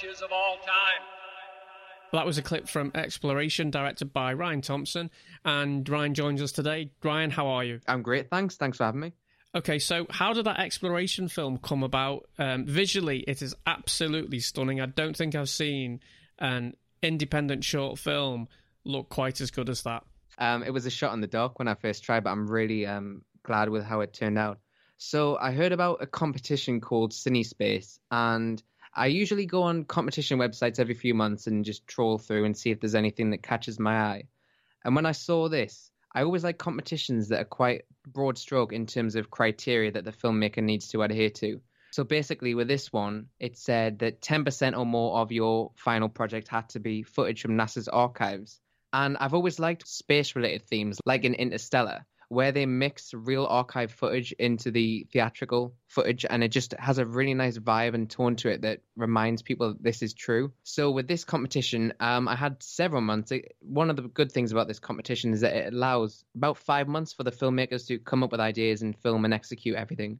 great of all time. Well, that was a clip from Exploration, directed by Ryan Thompson. And Ryan joins us today. Ryan, how are you? I'm great, thanks. Thanks for having me. Okay, so how did that exploration film come about? Um, visually, it is absolutely stunning. I don't think I've seen an independent short film look quite as good as that. Um, it was a shot in the dark when I first tried, but I'm really um, glad with how it turned out. So I heard about a competition called CineSpace, and I usually go on competition websites every few months and just troll through and see if there's anything that catches my eye. And when I saw this, I always like competitions that are quite broad stroke in terms of criteria that the filmmaker needs to adhere to. So basically, with this one, it said that 10% or more of your final project had to be footage from NASA's archives. And I've always liked space related themes, like in Interstellar, where they mix real archive footage into the theatrical footage and it just has a really nice vibe and tone to it that reminds people that this is true. So with this competition, um, I had several months. One of the good things about this competition is that it allows about five months for the filmmakers to come up with ideas and film and execute everything.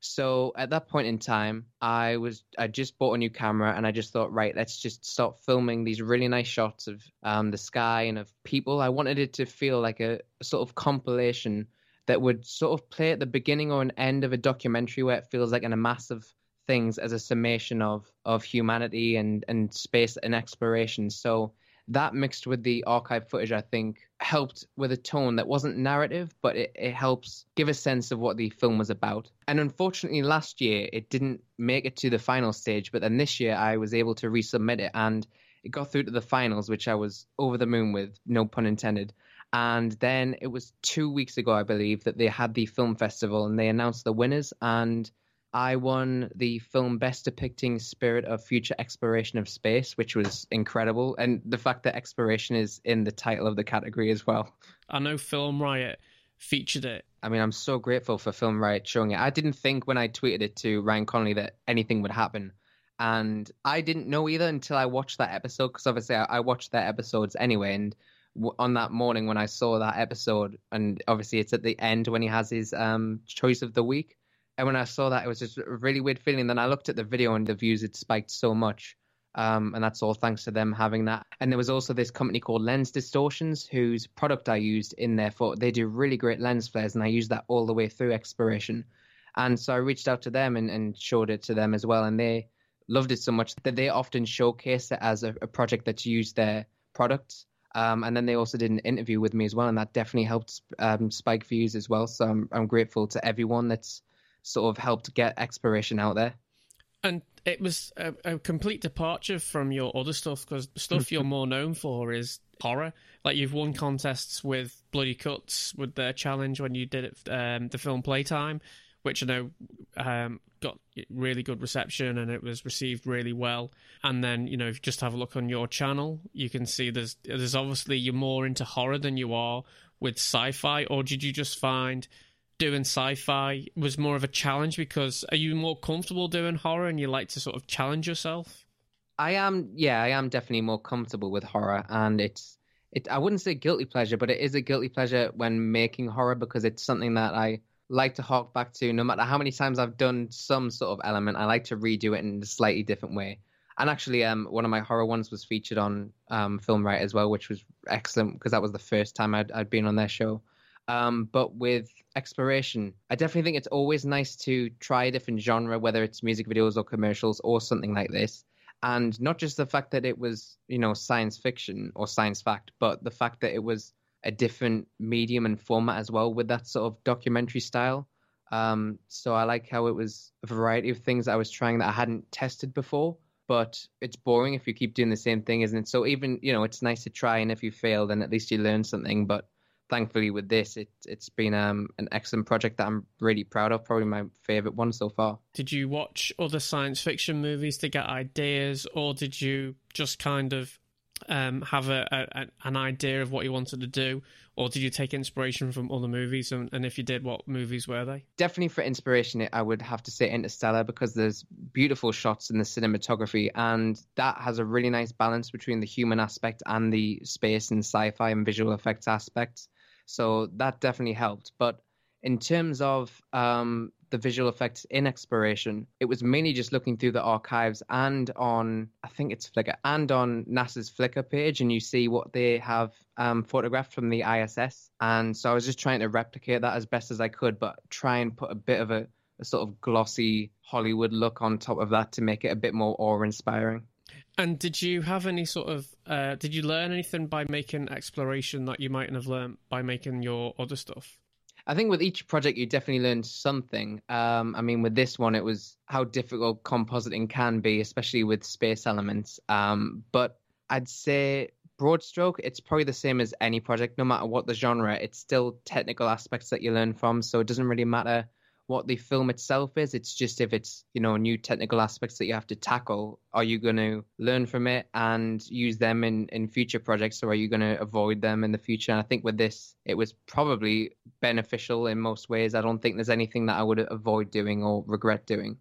So at that point in time, I was I just bought a new camera and I just thought, right, let's just start filming these really nice shots of um, the sky and of people. I wanted it to feel like a, sort of compilation that would sort of play at the beginning or an end of a documentary where it feels like an amass of things as a summation of of humanity and and space and exploration. So that mixed with the archive footage, I think, helped with a tone that wasn't narrative, but it, it helps give a sense of what the film was about. And unfortunately, last year it didn't make it to the final stage, but then this year I was able to resubmit it and it got through to the finals, which I was over the moon with, no pun intended. And then it was two weeks ago, I believe, that they had the film festival and they announced the winners. And I won the film Best Depicting Spirit of Future Exploration of Space, which was incredible. And the fact that exploration is in the title of the category as well. I know Film Riot featured it. I mean, I'm so grateful for Film Riot showing it. I didn't think when I tweeted it to Ryan Connolly that anything would happen. And I didn't know either until I watched that episode, because obviously I, I watched their episodes anyway. And w- on that morning when I saw that episode, and obviously it's at the end when he has his um, choice of the week and when I saw that, it was just a really weird feeling. Then I looked at the video and the views had spiked so much. Um, and that's all thanks to them having that. And there was also this company called Lens Distortions, whose product I used in there for. They do really great lens flares, and I used that all the way through exploration. And so I reached out to them and, and showed it to them as well, and they loved it so much that they often showcase it as a, a project that's used their products. Um, and then they also did an interview with me as well, and that definitely helped um, spike views as well. So I'm, I'm grateful to everyone that's sort of helped get exploration out there. And it was a, a complete departure from your other stuff because stuff you're more known for is horror. Like you've won contests with Bloody Cuts with their challenge when you did it, um, the film Playtime, which I know um, got really good reception and it was received really well. And then you know if you just have a look on your channel, you can see there's there's obviously you're more into horror than you are with sci-fi. Or did you just find doing sci-fi was more of a challenge because are you more comfortable doing horror and you like to sort of challenge yourself? I am, yeah, I am definitely more comfortable with horror, and it's it. I wouldn't say guilty pleasure, but it is a guilty pleasure when making horror because it's something that I like to hark back to. No matter how many times I've done some sort of element, I like to redo it in a slightly different way. And actually, um, one of my horror ones was featured on um, Film Riot as well, which was excellent because that was the first time I'd, I'd been on their show. Um, but with exploration, I definitely think it's always nice to try a different genre, whether it's music videos or commercials or something like this. And not just the fact that it was, you know, science fiction or science fact, but the fact that it was a different medium and format as well with that sort of documentary style. Um, so I like how it was a variety of things I was trying that I hadn't tested before. But it's boring if you keep doing the same thing, isn't it? So even you know, it's nice to try, and if you fail, then at least you learn something. But thankfully with this it, it's been um, an excellent project that i'm really proud of probably my favorite one so far. Did you watch other science fiction movies to get ideas or did you just kind of um, have a, a, an idea of what you wanted to do or did you take inspiration from other movies? And, and if you did what movies were they? Definitely for inspiration i would have to say interstellar because there's beautiful shots in the cinematography and that has a really nice balance between the human aspect and the space and sci-fi and visual effects aspects so that definitely helped. But in terms of um, the visual effects in exploration, it was mainly just looking through the archives and on, I think it's Flickr, and on NASA's Flickr page, and you see what they have um, photographed from the ISS. And so I was just trying to replicate that as best as I could, but try and put a bit of a, a sort of glossy Hollywood look on top of that to make it a bit more awe inspiring. And did you have any sort of uh, did you learn anything by making exploration that you mightn't have learned by making your other stuff? I think with each project you definitely learned something. Um, I mean, with this one, it was how difficult compositing can be, especially with space elements. Um, but I'd say broad stroke, it's probably the same as any project, no matter what the genre. It's still technical aspects that you learn from, so it doesn't really matter what the film itself is. It's just if it's, you know, new technical aspects that you have to tackle, are you going to learn from it and use them in, in future projects or are you going to avoid them in the future? And I think with this, it was probably beneficial in most ways. I don't think there's anything that I would avoid doing or regret doing.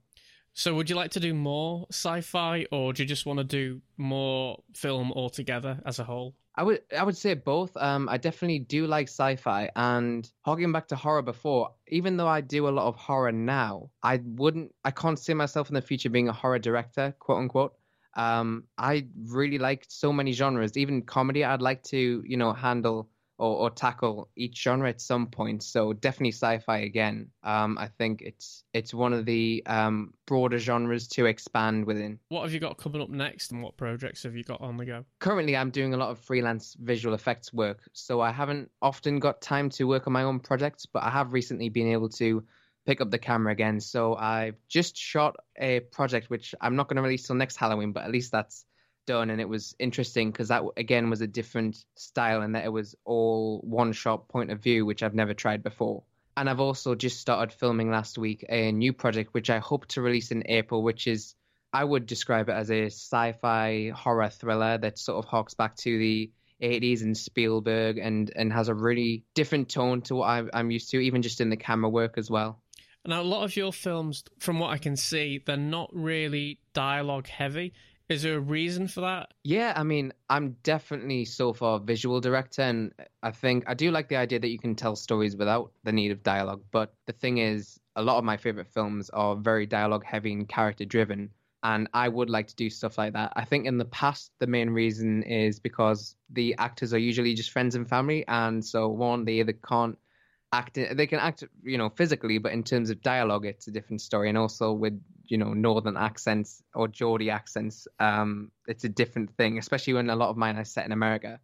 So, would you like to do more sci fi or do you just want to do more film altogether as a whole? I would I would say both. Um, I definitely do like sci-fi, and harking back to horror before, even though I do a lot of horror now, I wouldn't, I can't see myself in the future being a horror director, quote unquote. Um, I really like so many genres, even comedy. I'd like to, you know, handle or, or tackle each genre at some point. So definitely sci-fi again. Um, I think it's it's one of the um, broader genres to expand within. What have you got coming up next, and what projects have you got on the go? Currently, I'm doing a lot of freelance visual effects work, so I haven't often got time to work on my own projects, but I have recently been able to pick up the camera again. So I've just shot a project which I'm not going to release till next Halloween, but at least that's done and it was interesting because that again was a different style and that it was all one shot point of view which I've never tried before. And I've also just started filming last week a new project which I hope to release in April which is I would describe it as a sci-fi horror thriller that sort of harks back to the 80s and Spielberg and and has a really different tone to what I'm used to even just in the camera work as well. Now, a lot of your films, from what I can see, they're not really dialogue heavy. Is there a reason for that? Yeah, I mean, I'm definitely so far visual director, and I think I do like the idea that you can tell stories without the need of dialogue. But the thing is, a lot of my favorite films are very dialogue heavy and character driven, and I would like to do stuff like that. I think in the past, the main reason is because the actors are usually just friends and family, and so one, they either can't act they can act you know physically but in terms of dialogue it's a different story. And also with you know northern accents or Geordie accents um it's a different thing especially when a lot of mine are set in America.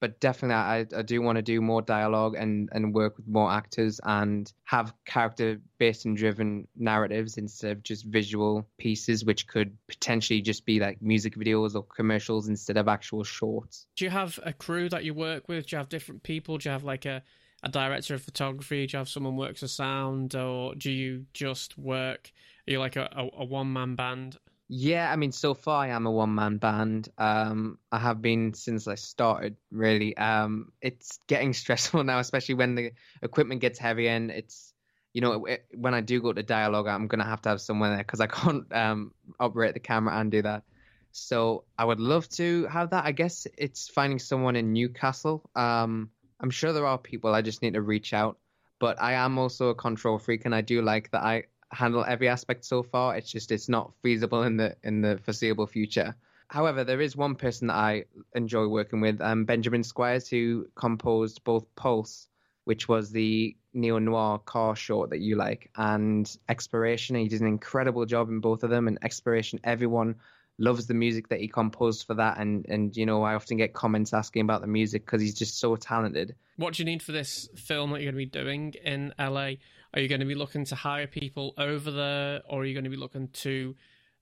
But definitely I, I do want to do more dialogue and and work with more actors and have character based and driven narratives instead of just visual pieces which could potentially just be like music videos or commercials instead of actual shorts. Do you have a crew that you work with? Do you have different people? Do you have like a a director of photography? Do you have someone works a sound, or do you just work? Are you like a, a, a one man band? Yeah, I mean, so far I am a one man band. Um, I have been since I started. Really, um, it's getting stressful now, especially when the equipment gets heavy and it's. You know, it, when I do go to dialogue, I'm gonna have to have someone there because I can't um, operate the camera and do that. So I would love to have that. I guess it's finding someone in Newcastle. Um, I'm sure there are people. I just need to reach out. But I am also a control freak, and I do like that I handle every aspect so far. It's just it's not feasible in the in the foreseeable future. However, there is one person that I enjoy working with, um, Benjamin Squires, who composed both Pulse, which was the neo noir car short that you like, and Exploration. He did an incredible job in both of them. And Exploration, everyone loves the music that he composed for that and and you know I often get comments asking about the music because he's just so talented. What do you need for this film that you're going to be doing in LA? Are you going to be looking to hire people over there or are you going to be looking to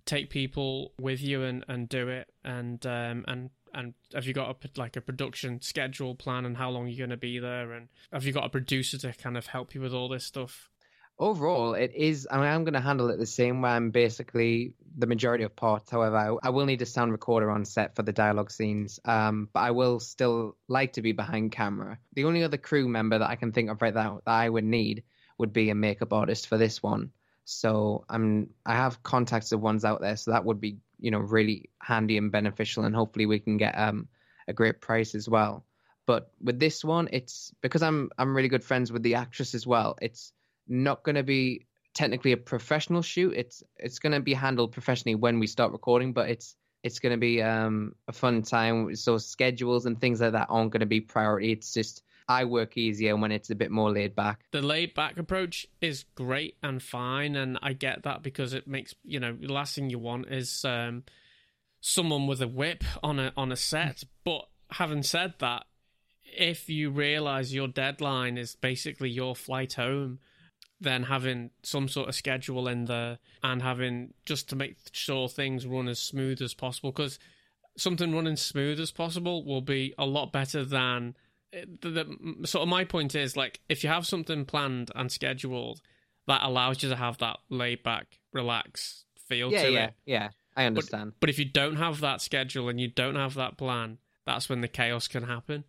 take people with you and, and do it and um and and have you got a like a production schedule plan and how long you're going to be there and have you got a producer to kind of help you with all this stuff overall, it is. I mean, I'm going to handle it the same way. I'm basically the majority of parts. However, I, I, will need a sound recorder on set for the dialogue scenes. Um, but I will still like to be behind camera. The only other crew member that I can think of right now that I would need would be a makeup artist for this one. So I'm I have contacts of ones out there, so that would be you know really handy and beneficial, and hopefully we can get um a great price as well. But with this one, it's because I'm I'm really good friends with the actress as well. It's not going to be technically a professional shoot. It's it's going to be handled professionally when we start recording, but it's it's going to be um, a fun time. So schedules and things like that aren't going to be priority. It's just I work easier when it's a bit more laid back. The laid back approach is great and fine, and I get that because it makes you know the last thing you want is um, someone with a whip on a on a set. but having said that, if you realize your deadline is basically your flight home, then having some sort of schedule in there and having just to make sure things run as smooth as possible because something running smooth as possible will be a lot better than eh, the, the, sort of my point is like if you have something planned and scheduled that allows you to have that laid back relax feel yeah, to yeah, it yeah. Yeah. I understand. but, but if you don't have that schedule and you don't have that plan that's when the chaos can happen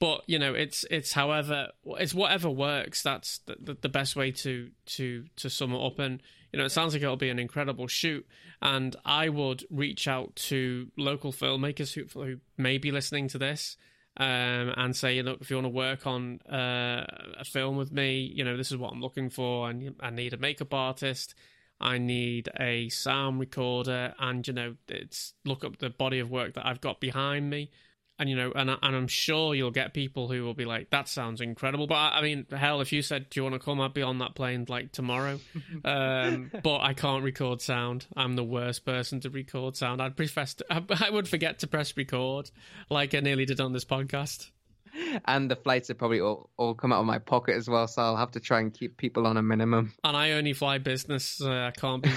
but you know it's it's however it's whatever works that's the, the, the, best way to to to sum it up and you know it sounds like it'll be an incredible shoot and i would reach out to local filmmakers who, who may be listening to this um, and say, you know, if you want to work on uh, a film with me, you know, this is what I'm looking for. And I need a makeup artist. I need a sound recorder, and you know, it's look up the body of work that I've got behind me and you know, and and I'm sure you'll get people who will be like, "That sounds incredible." But I, I mean, hell, if you said, "Do you want to come?" I'd be on that plane like tomorrow. um, but I can't record sound. I'm the worst person to record sound. I'd prefer to, I, I would forget to press record, like I nearly did on this podcast. And the flights are probably all, all come out of my pocket as well, so I'll have to try and keep people on a minimum. And I only fly business. Uh, I can't be.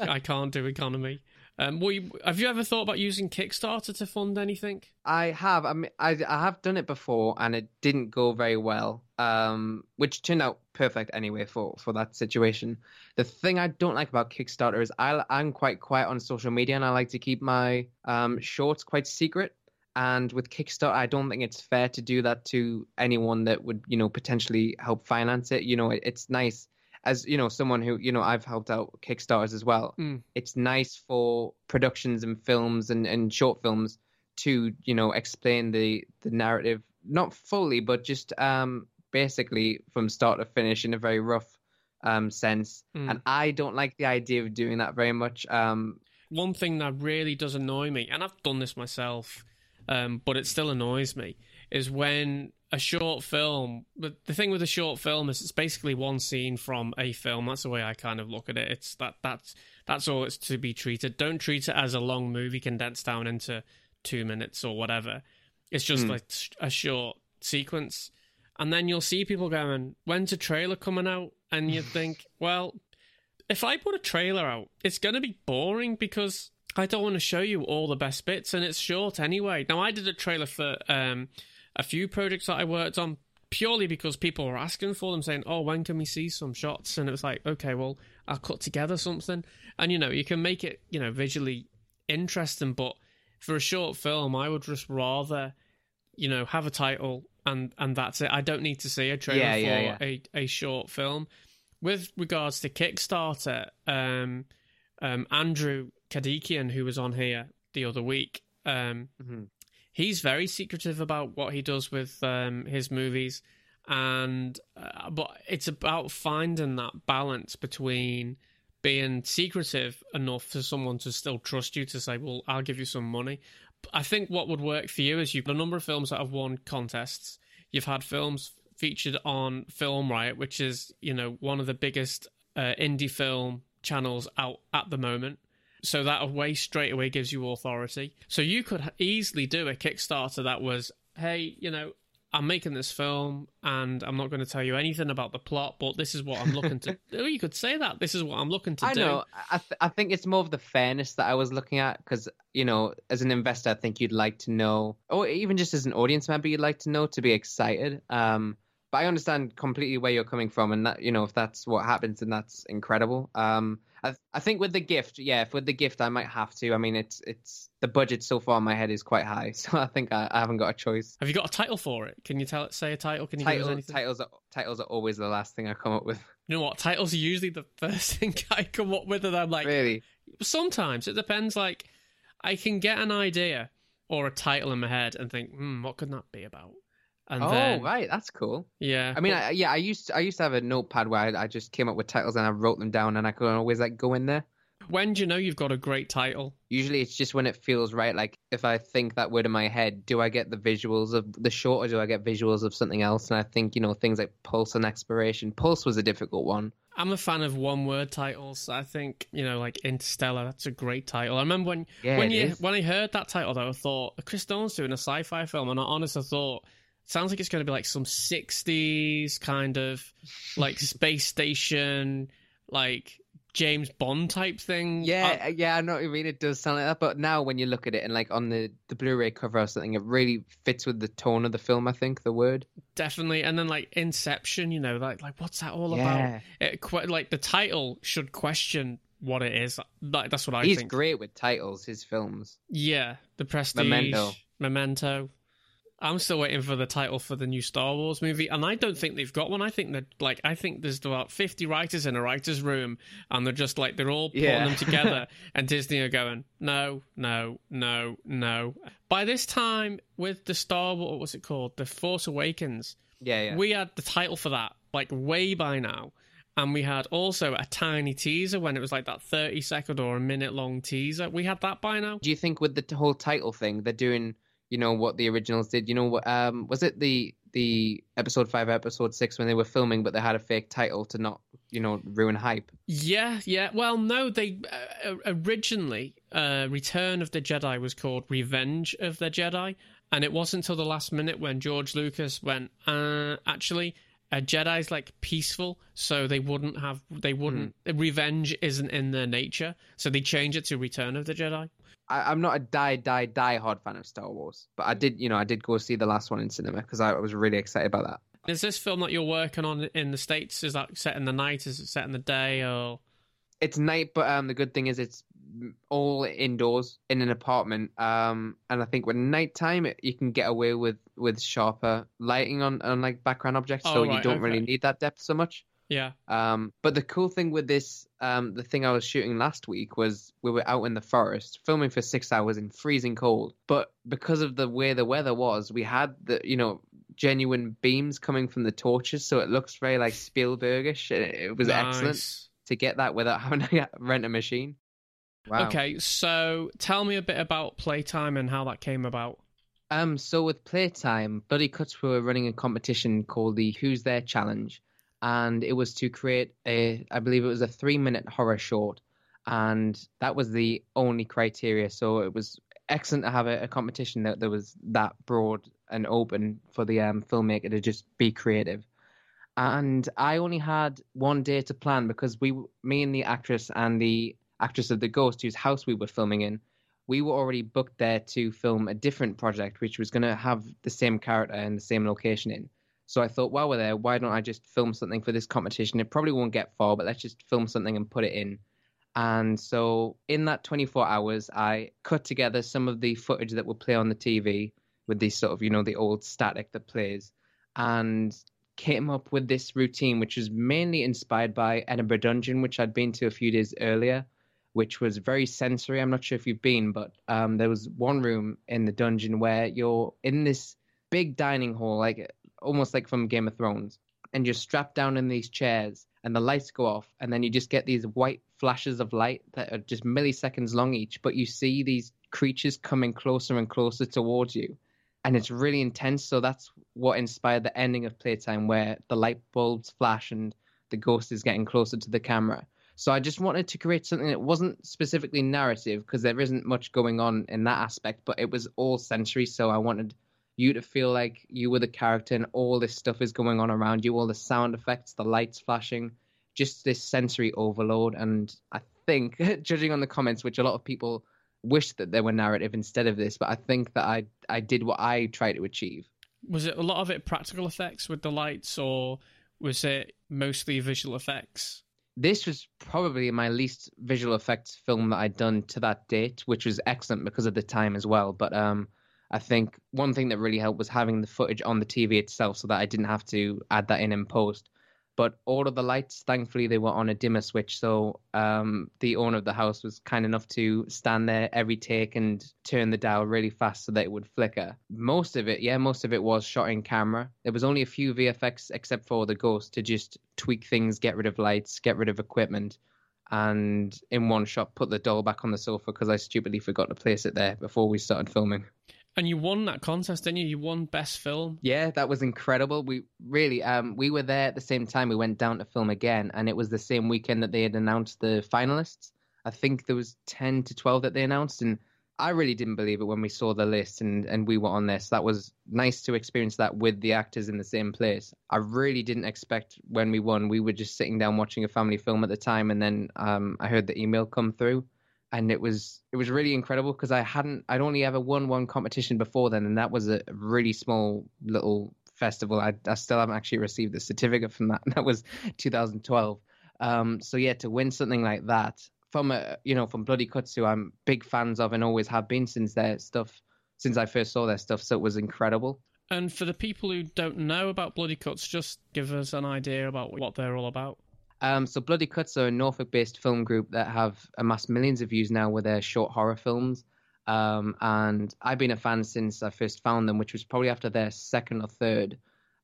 I can't do economy. Um, you, have you ever thought about using Kickstarter to fund anything? I have. I mean, I, I have done it before, and it didn't go very well. Um, which turned out perfect anyway for for that situation. The thing I don't like about Kickstarter is I I'm quite quiet on social media, and I like to keep my um shorts quite secret. And with Kickstarter, I don't think it's fair to do that to anyone that would, you know, potentially help finance it. You know, it, it's nice as you know, someone who you know I've helped out Kickstarters as well. Mm. It's nice for productions and films and, and short films to you know explain the the narrative not fully, but just um basically from start to finish in a very rough um sense. Mm. And I don't like the idea of doing that very much. Um, one thing that really does annoy me, and I've done this myself, um, but it still annoys me, is when a short film. But the thing with a short film is it's basically one scene from a film. That's the way I kind of look at it. It's that that's that's all it's to be treated. Don't treat it as a long movie condensed down into two minutes or whatever. It's just mm. like a short sequence. And then you'll see people going, when's a trailer coming out? And you think, well, if I put a trailer out, it's going to be boring because I don't want to show you all the best bits and it's short anyway. Now, I did a trailer for um, a few projects that I worked on purely because people were asking for them, saying, "Oh, when can we see some shots?" And it was like, okay, well, I'll cut together something, and you know, you can make it, you know, visually interesting. But for a short film, I would just rather, you know, have a title and and that's it. I don't need to see a trailer yeah, for yeah, yeah. a a short film. With regards to Kickstarter, um, um, Andrew Kadikian, who was on here the other week, um, mm-hmm he's very secretive about what he does with um, his movies, and uh, but it's about finding that balance between being secretive enough for someone to still trust you to say, "Well, I'll give you some money." I think what would work for you is you've a number of films that have won contests. You've had films featured on Film Riot, which is you know one of the biggest uh, indie film channels out at the moment. So that way straight away gives you authority. So you could easily do a Kickstarter that was, hey, you know, I'm making this film and I'm not going to tell you anything about the plot, but this is what I'm looking to do. You could say that. This is what I'm looking to I do. know. I, th- I think it's more of the fairness that I was looking at because, you know, as an investor, I think you'd like to know, or even just as an audience member, you'd like to know to be excited. Um, but I understand completely where you're coming from, and that you know if that's what happens, then that's incredible. Um, I, I think with the gift, yeah, if with the gift, I might have to. I mean, it's it's the budget so far in my head is quite high, so I think I, I haven't got a choice. Have you got a title for it? Can you tell say a title? Can you title, give us anything? Titles are, titles are always the last thing I come up with. You know what? Titles are usually the first thing I come up with, and I'm like, really. Sometimes it depends. Like, I can get an idea or a title in my head and think, hmm, what could that be about? And oh, then, right, that's cool. yeah. I mean, but- I, yeah, I used to, I used to have a notepad where I, I just came up with titles and I wrote them down, and I could always like go in there. when do you know you've got a great title? Usually, it's just when it feels right. Like if I think that word in my head, do I get the visuals of the short, or do I get visuals of something else? And I think you know things like pulse and exploration. Pulse was a difficult one. I'm a fan of one word titles. I think, you know, like Interstellar, that's a great title. I remember when Yeah, when you is. when I heard that title though, I thought Chris Nolan's doing a sci-fi film, and I honestly thought sounds like it's going to be like some '60s kind of like space station, like James Bond type thing. Yeah, I- yeah, I know what you mean. It does sound like that, but now when you look at it and like on the the Blu-ray cover or something, it really fits with the tone of the film. I think the word. definitely. And then like Inception, you know, like like what's that all Yeah. about? It, like the title should question what it is. Like, that's what I He's think. great with titles. His films. Yeah, the Prestige, Memento. Memento. I'm still waiting for the title for the new Star Wars movie, and I don't think they've got one. I think that like I think there's about 50 writers in a writers' room, and they're just like they're all putting Yeah. them together, and Disney are going, no, no, no, no. By this time, with the Star Wars, what was it called, the Force Awakens, Yeah, yeah. we had the title for that like way by now. And we had also a tiny teaser when it was like that 30 second or a minute long teaser. We had that by now. Do you think with the whole title thing, they're doing, you know, what the originals did? You know, what um, was it the the episode five, episode six when they were filming, but they had a fake title to not, you know, ruin hype? Yeah, yeah. Well, no, they uh, originally uh, Return of the Jedi was called Revenge of the Jedi, and it wasn't until the last minute when George Lucas went, uh, actually, a Jedi's like peaceful, so they wouldn't have, they wouldn't. Revenge isn't in their nature, so they changed it to Return of the Jedi. I, I'm not a die, die, die hard fan of Star Wars, but I did, you know, I did go see the last one in cinema because I was really excited about that. Is this film that you're working on in the states? Is that set in the night? Is it set in the day? Or It's night, but um, the good thing is it's all indoors in an apartment. Um, and I think when nighttime, it, you can get away with with sharper lighting on on like background objects, so Oh, you don't really need that depth so much. Yeah, Um, but the cool thing with this, um, the thing I was shooting last week was we were out in the forest filming for six hours in freezing cold. But because of the way the weather was, we had the you know genuine beams coming from the torches, so it looks very like Spielbergish. It, it was excellent to get that without having to rent a machine. Wow. Okay, so tell me a bit about playtime and how that came about. Um, so with Playtime, Bloody Cuts were running a competition called the Who's There Challenge, and it was to create a, I believe it was a three-minute horror short, and that was the only criteria. So it was excellent to have a, a competition that, that was that broad and open for the um, filmmaker to just be creative. And I only had one day to plan because we, me and the actress and the actress of the Ghost, whose house we were filming in, we were already booked there to film a different project, which was going to have the same character and the same location in. So I thought, while we're there, why don't I just film something for this competition? It probably won't get far, but let's just film something and put it in. And so in that 24 hours, I cut together some of the footage that would play on the TV with these sort of, you know, the old static that plays, and came up with this routine, which was mainly inspired by Edinburgh Dungeon, which I'd been to a few days earlier which was very sensory. I'm not sure if you've been, but um, there was one room in the dungeon where you're in this big dining hall, like almost like from Game of Thrones, and you're strapped down in these chairs, and the lights go off, and then you just get these white flashes of light that are just milliseconds long each, but you see these creatures coming closer and closer towards you. And it's really intense. So that's what inspired the ending of Playtime, where the light bulbs flash and the ghost is getting closer to the camera. So I just wanted to create something that wasn't specifically narrative because there isn't much going on in that aspect, but it was all sensory. So I wanted you to feel like you were the character and all this stuff is going on around you, all the sound effects, the lights flashing, just this sensory overload. And I think, judging on the comments, which a lot of people wish that there were narrative instead of this, but I think that I I did what I tried to achieve. Was it a lot of it practical effects with the lights, or was it mostly visual effects? this was probably my least visual effects film that I'd done to that date, which was excellent because of the time as well. But um, I think one thing that really helped was having the footage on the TV itself, so that I didn't have to add that in in post. But all of the lights, thankfully, they were on a dimmer switch. So um, the owner of the house was kind enough to stand there every take and turn the dial really fast so that it would flicker. Most of it, yeah, most of it was shot in camera. There was only a few VFX, except for the ghost, to just tweak things, get rid of lights, get rid of equipment and in one shot put the doll back on the sofa because I stupidly forgot to place it there before we started filming. And you won that contest, didn't you? You won best film. Yeah, that was incredible. We really, um, we were there at the same time. We went down to film again, and it was the same weekend that they had announced the finalists. I think there was ten to twelve that they announced, and I really didn't believe it when we saw the list and, and we were on this. That was nice to experience that with the actors in the same place. I really didn't expect when we won. We were just sitting down watching a family film at the time, and then um, I heard the email come through, and it was it was really incredible because I hadn't I'd only ever won one competition before then, and that was a really small little festival. I, I still haven't actually received the certificate from that. That was 2012. Um, so yeah, to win something like that from a you know from Bloody Cuts, who I'm big fans of and always have been since their stuff since I first saw their stuff. So it was incredible. And for the people who don't know about Bloody Cuts, just give us an idea about what they're all about. Um, so Bloody Cuts are a Norfolk-based film group that have amassed millions of views now with their short horror films. Um, and I've been a fan since I first found them, which was probably after their second or third.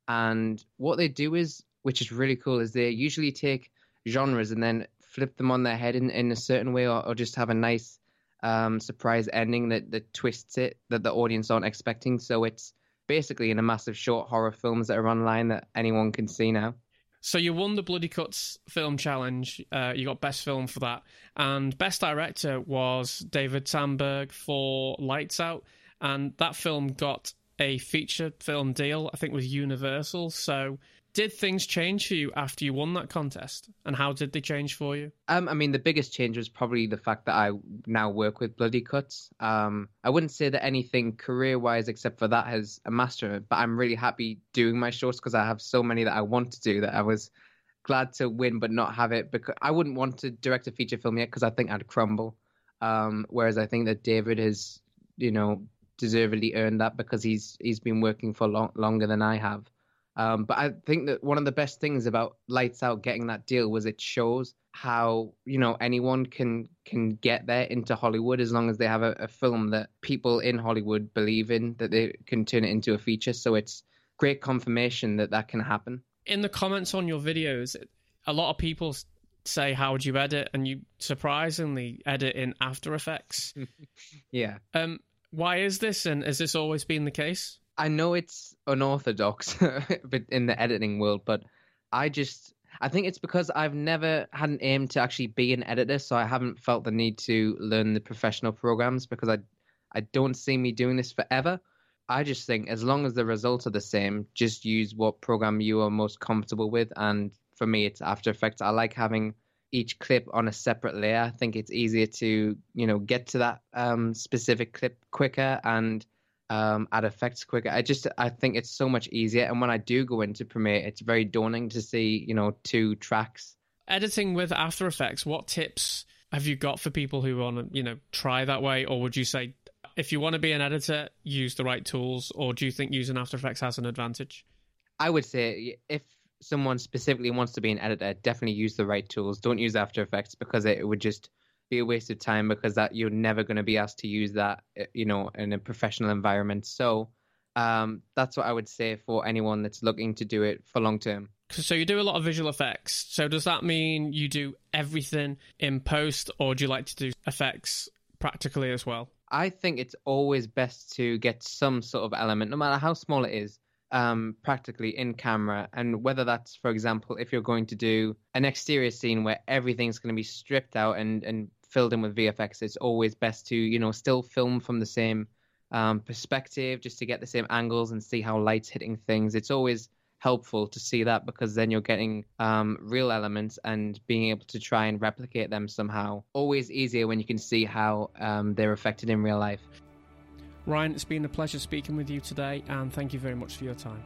And what they do is, which is really cool, is they usually take genres and then flip them on their head in, in a certain way or, or just have a nice um, surprise ending that, that twists it that the audience aren't expecting. So it's basically in a massive short horror films that are online that anyone can see now. So you won the Bloody Cuts Film Challenge. Uh, you got best film for that, and best director was David Sandberg for Lights Out, and that film got a feature film deal. I think with Universal. So did things change for you after you won that contest? And how did they change for you? Um, i mean the biggest change was probably the fact that i now work with bloody cuts. Um, i wouldn't say that anything career wise except for that has a master but i'm really happy doing my shorts because i have so many that i want to do that i was glad to win but not have it because i wouldn't want to direct a feature film yet because i think i'd crumble. Um, whereas i think that david has you know deservedly earned that because he's he's been working for long, longer than i have um, but I think that one of the best things about Lights Out getting that deal was it shows how you know anyone can can get there into Hollywood as long as they have a, a film that people in Hollywood believe in that they can turn it into a feature. So it's great confirmation that that can happen. In the comments on your videos, a lot of people say, "How would you edit?" and you surprisingly edit in After Effects. yeah. Um, why is this, and has this always been the case? I know it's unorthodox in the editing world, but I just I think it's because I've never had an aim to actually be an editor, so I haven't felt the need to learn the professional programs because I I don't see me doing this forever. I just think as long as the results are the same, just use what program you are most comfortable with. And for me, it's After Effects. I like having each clip on a separate layer. I think it's easier to you know get to that um, specific clip quicker and um, add effects quicker. I just I think it's so much easier. And when I do go into Premiere, it's very daunting to see you know two tracks. Editing with After Effects, what tips have you got for people who want to you know try that way, or would you say if you want to be an editor, use the right tools, or do you think using After Effects has an advantage? I would say if someone specifically wants to be an editor, definitely use the right tools. Don't use After Effects because it would just be a waste of time because that you're never going to be asked to use that, eh, you know, in a professional environment. So um, that's what I would say for anyone that's looking to do it for long term. So you do a lot of visual effects. So does that mean you do everything in post, or do you like to do effects practically as well? I think it's always best to get some sort of element, no matter how small it is, um, practically in camera. And whether that's, for example, if you're going to do an exterior scene where everything's going to be stripped out and, and filled in with VFX, it's always best to you know still film from the same um, perspective just to get the same angles and see how light's hitting things. It's always helpful to see that because then you're getting um, real elements and being able to try and replicate them somehow. Always easier when you can see how um, they're affected in real life. Ryan, it's been a pleasure speaking with you today, and thank you very much for your time.